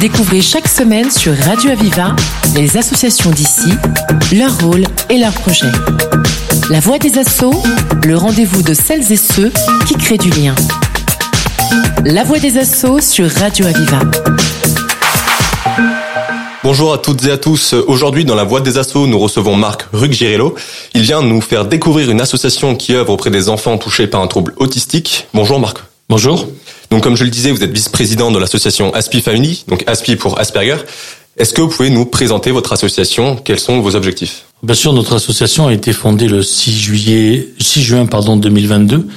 Découvrez chaque semaine sur Radio Aviva les associations d'ici, leur rôle et leurs projets. La voix des assauts, le rendez-vous de celles et ceux qui créent du lien. La voix des assauts sur Radio Aviva. Bonjour à toutes et à tous. Aujourd'hui, dans la Voix des Assauts, nous recevons Marc Ruggirello. Il vient nous faire découvrir une association qui œuvre auprès des enfants touchés par un trouble autistique. Bonjour Marc. Bonjour. Donc, comme je le disais, vous êtes vice-président de l'association Aspi Family, donc Aspi pour Asperger. Est-ce que vous pouvez nous présenter votre association? Quels sont vos objectifs? Bien sûr, notre association a été fondée le 6 juillet, 6 juin, pardon, 2022.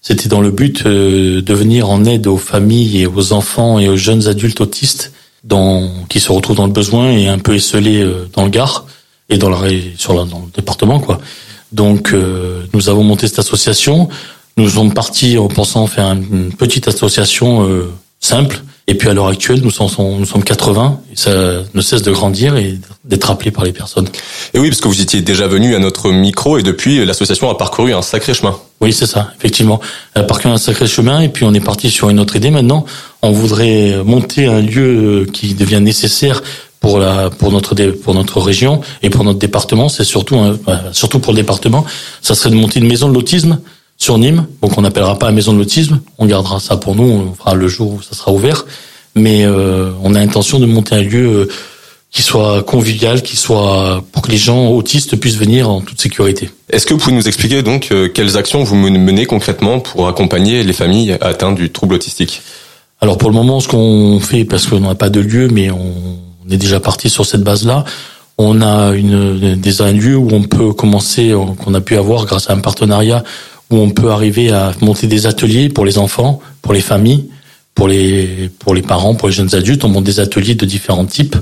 C'était dans le but euh, de venir en aide aux familles et aux enfants et aux jeunes adultes autistes dans, qui se retrouvent dans le besoin et un peu esselés euh, dans le Gard et dans, la, sur le département, quoi. Donc, euh, nous avons monté cette association. Nous sommes partis en pensant faire une petite association simple et puis à l'heure actuelle, nous sommes, nous sommes 80 et ça ne cesse de grandir et d'être appelé par les personnes. Et oui, parce que vous étiez déjà venu à notre micro et depuis, l'association a parcouru un sacré chemin. Oui, c'est ça, effectivement. Elle a parcouru un sacré chemin et puis on est parti sur une autre idée. Maintenant, on voudrait monter un lieu qui devient nécessaire pour la pour notre pour notre région et pour notre département. C'est surtout surtout pour le département, ça serait de monter une maison de l'autisme sur Nîmes. Donc on n'appellera pas la maison de l'autisme, on gardera ça pour nous, on fera le jour où ça sera ouvert. Mais euh, on a l'intention de monter un lieu euh, qui soit convivial, qui soit pour que les gens autistes puissent venir en toute sécurité. Est-ce que vous pouvez nous expliquer donc euh, quelles actions vous menez concrètement pour accompagner les familles atteintes du trouble autistique? Alors pour le moment, ce qu'on fait, parce qu'on n'a pas de lieu, mais on, est déjà parti sur cette base-là, on a une, des, un lieu où on peut commencer, qu'on a pu avoir grâce à un partenariat où on peut arriver à monter des ateliers pour les enfants, pour les familles, pour les pour les parents, pour les jeunes adultes. On monte des ateliers de différents types.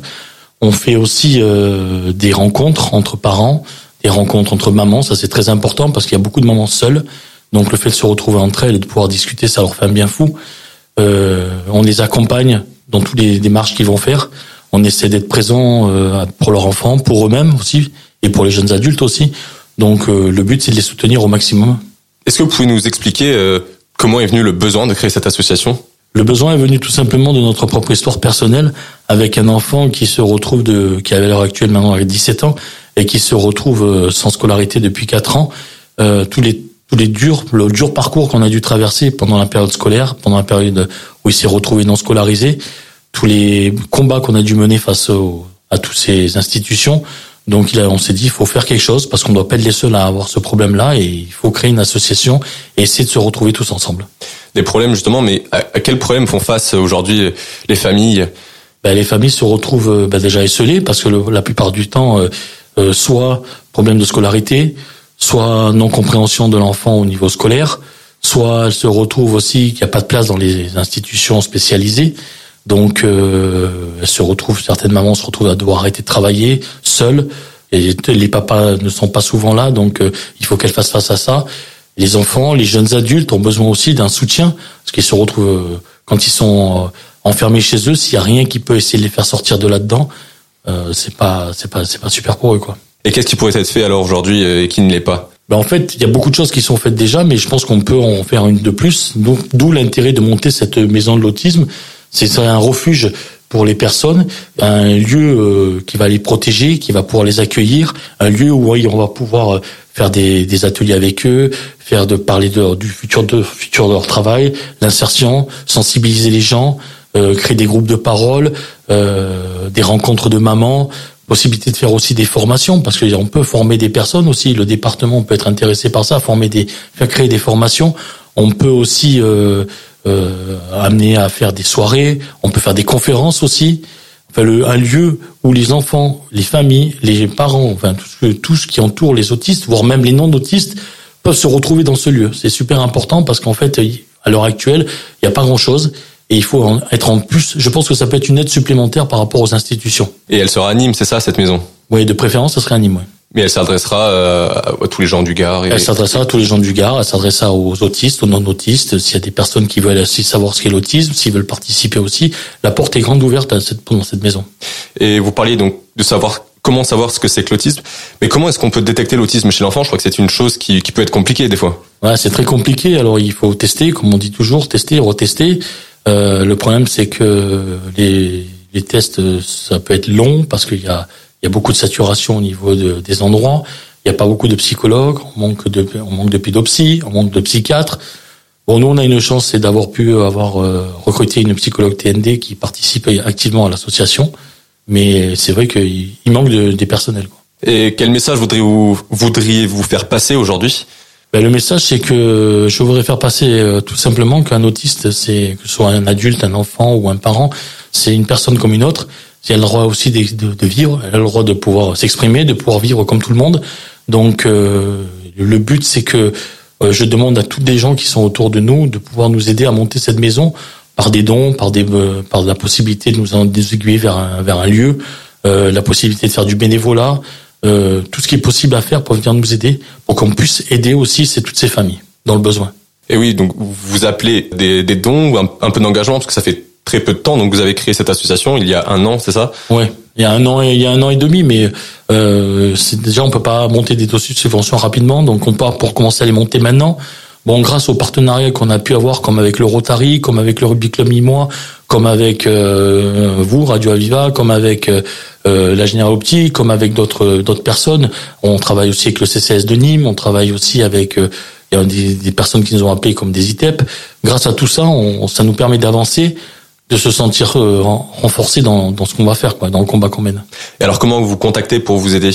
On fait aussi euh, des rencontres entre parents, des rencontres entre mamans. Ça c'est très important parce qu'il y a beaucoup de mamans seules. Donc le fait de se retrouver entre elles et de pouvoir discuter, ça leur fait un bien fou. Euh, on les accompagne dans toutes les démarches qu'ils vont faire. On essaie d'être présent euh, pour leurs enfants, pour eux-mêmes aussi, et pour les jeunes adultes aussi. Donc euh, le but c'est de les soutenir au maximum. Est-ce que vous pouvez nous expliquer euh, comment est venu le besoin de créer cette association? Le besoin est venu tout simplement de notre propre histoire personnelle avec un enfant qui se retrouve de, qui à l'heure actuelle maintenant avec 17 ans et qui se retrouve euh, sans scolarité depuis 4 ans. Euh, tous les tous les durs, le dur parcours qu'on a dû traverser pendant la période scolaire, pendant la période où il s'est retrouvé non scolarisé, tous les combats qu'on a dû mener face à toutes ces institutions donc on s'est dit, il faut faire quelque chose parce qu'on doit pas être les seuls à avoir ce problème-là et il faut créer une association et essayer de se retrouver tous ensemble. Des problèmes justement, mais à, quels problèmes font face aujourd'hui les familles? Ben, Les familles se retrouvent ben, déjà esselées parce que la plupart du temps, euh, euh, soit problème de scolarité, soit non compréhension de l'enfant au niveau scolaire, soit elles se retrouvent aussi qu'il n'y a pas de place dans les institutions spécialisées. Donc, euh, elle se retrouve, certaines mamans se retrouvent à devoir arrêter de travailler seules. Et les papas ne sont pas souvent là, donc euh, il faut qu'elles fassent face à ça. Les enfants, les jeunes adultes ont besoin aussi d'un soutien, parce qu'ils se retrouvent euh, quand ils sont euh, enfermés chez eux, s'il y a rien qui peut essayer de les faire sortir de là-dedans, euh, c'est pas, c'est pas, c'est pas super pour eux, quoi. Et qu'est-ce qui pourrait être fait alors aujourd'hui et qui ne l'est pas? Ben en fait, il y a beaucoup de choses qui sont faites déjà, mais je pense qu'on peut en faire une de plus. Donc, d'où l'intérêt de monter cette maison de l'autisme, c'est un refuge pour les personnes, un lieu euh, qui va les protéger, qui va pouvoir les accueillir, un lieu où on va pouvoir euh, faire des, des ateliers avec eux, faire de parler de, du futur de futur de leur travail, l'insertion, sensibiliser les gens, euh, créer des groupes de parole, euh, des rencontres de mamans, possibilité de faire aussi des formations parce que on peut former des personnes aussi. Le département peut être intéressé par ça, former des, faire créer des formations. On peut aussi euh, euh, amener à faire des soirées, on peut faire des conférences aussi. Enfin, le, un lieu où les enfants, les familles, les parents, enfin tout ce, tout ce qui entoure les autistes, voire même les non-autistes, peuvent se retrouver dans ce lieu. C'est super important parce qu'en fait, à l'heure actuelle, il n'y a pas grand-chose et il faut être en plus. Je pense que ça peut être une aide supplémentaire par rapport aux institutions. Et elle sera à Nîmes, c'est ça, cette maison? Oui, de préférence, ce serait à Nîmes. Oui. Mais elle s'adressera euh, à tous les gens du Gard. Elle s'adressera à tous les gens du Gard. Elle s'adressera aux autistes, aux non-autistes. S'il y a des personnes qui veulent aussi savoir ce qu'est l'autisme, s'ils veulent participer aussi, la porte est grande ouverte à cette, dans cette maison. Et vous parliez donc de savoir comment savoir ce que c'est que l'autisme. Mais comment est-ce qu'on peut détecter l'autisme chez l'enfant? Je crois que c'est une chose qui, qui, peut être compliquée des fois. Ouais, c'est très compliqué. Alors il faut tester, comme on dit toujours, tester, retester. le problème, c'est que les, les tests, ça peut être long parce qu'il y a, il y a beaucoup de saturation au niveau de, des endroits. Il n'y a pas beaucoup de psychologues, on manque de, on manque de pédopsie, on manque de psychiatres. Bon, nous, on a une chance, c'est d'avoir pu avoir recruté une psychologue TND qui participe activement à l'association. Mais c'est vrai qu'il manque de, des personnels. Quoi. Et quel message voudriez-vous voudriez -vous faire passer aujourd'hui? Ben, Le message, c'est que je voudrais faire passer euh, tout simplement qu'un autiste, c'est que ce soit un adulte, un enfant ou un parent, c'est une personne comme une autre. Elle a le droit aussi de, de, vivre, elle a le droit de pouvoir s'exprimer, de pouvoir vivre comme tout le monde. Donc euh, le but, c'est que euh, je demande à toutes les gens qui sont autour de nous de pouvoir nous aider à monter cette maison par des dons, par des par la possibilité de nous en aiguiller vers un, vers un lieu, euh, la possibilité de faire du bénévolat, euh, tout ce qui est possible à faire pour venir nous aider, pour qu'on puisse aider aussi c'est toutes ces familles dans le besoin. Et oui, donc vous appelez des, des dons ou un, peu d'engagement parce que ça fait très peu de temps. Donc vous avez créé cette association il y a un an, c'est ça? Ouais, il y a un an, et, il y a un an et demi, mais euh, déjà on peut pas monter des dossiers de subvention rapidement, donc on part pour commencer à les monter maintenant. Bon, grâce aux partenariats qu'on a pu avoir, comme avec le Rotary, comme avec le Rugby Club Mimois, comme avec euh, vous, Radio Aviva, comme avec euh, euh, la Générale Optique, comme avec d'autres d'autres personnes. On travaille aussi avec le CCS de Nîmes, on travaille aussi avec a des, des, personnes qui nous ont appelés comme des ITEP. Grâce à tout ça, on, ça nous permet d'avancer de se sentir euh, renforcé dans, dans ce qu'on va faire, quoi, dans le combat qu'on mène. Et alors, comment vous contactez pour vous aider?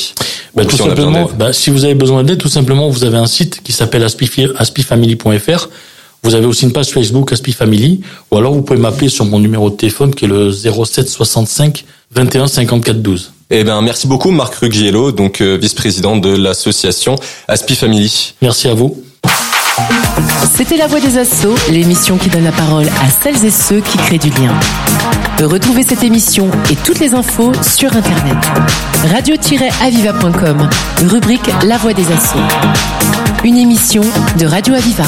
Bah, Tout si simplement, bah, si vous avez besoin d'aide, tout simplement, vous avez un site qui s'appelle aspifamily.fr. Vous avez aussi une page Facebook Aspifamily, ou alors vous pouvez m'appeler sur mon numéro de téléphone qui est le 07 65 21 54 12. Eh ben, merci beaucoup, Marc Ruggiello, donc euh, vice-président de l'association Aspifamily. Merci à vous. C'était La Voix des Assauts, l'émission qui donne la parole à celles et ceux qui créent du lien. Retrouvez cette émission et toutes les infos sur Internet. Radio-aviva.com, rubrique La Voix des Assauts. Une émission de Radio Aviva.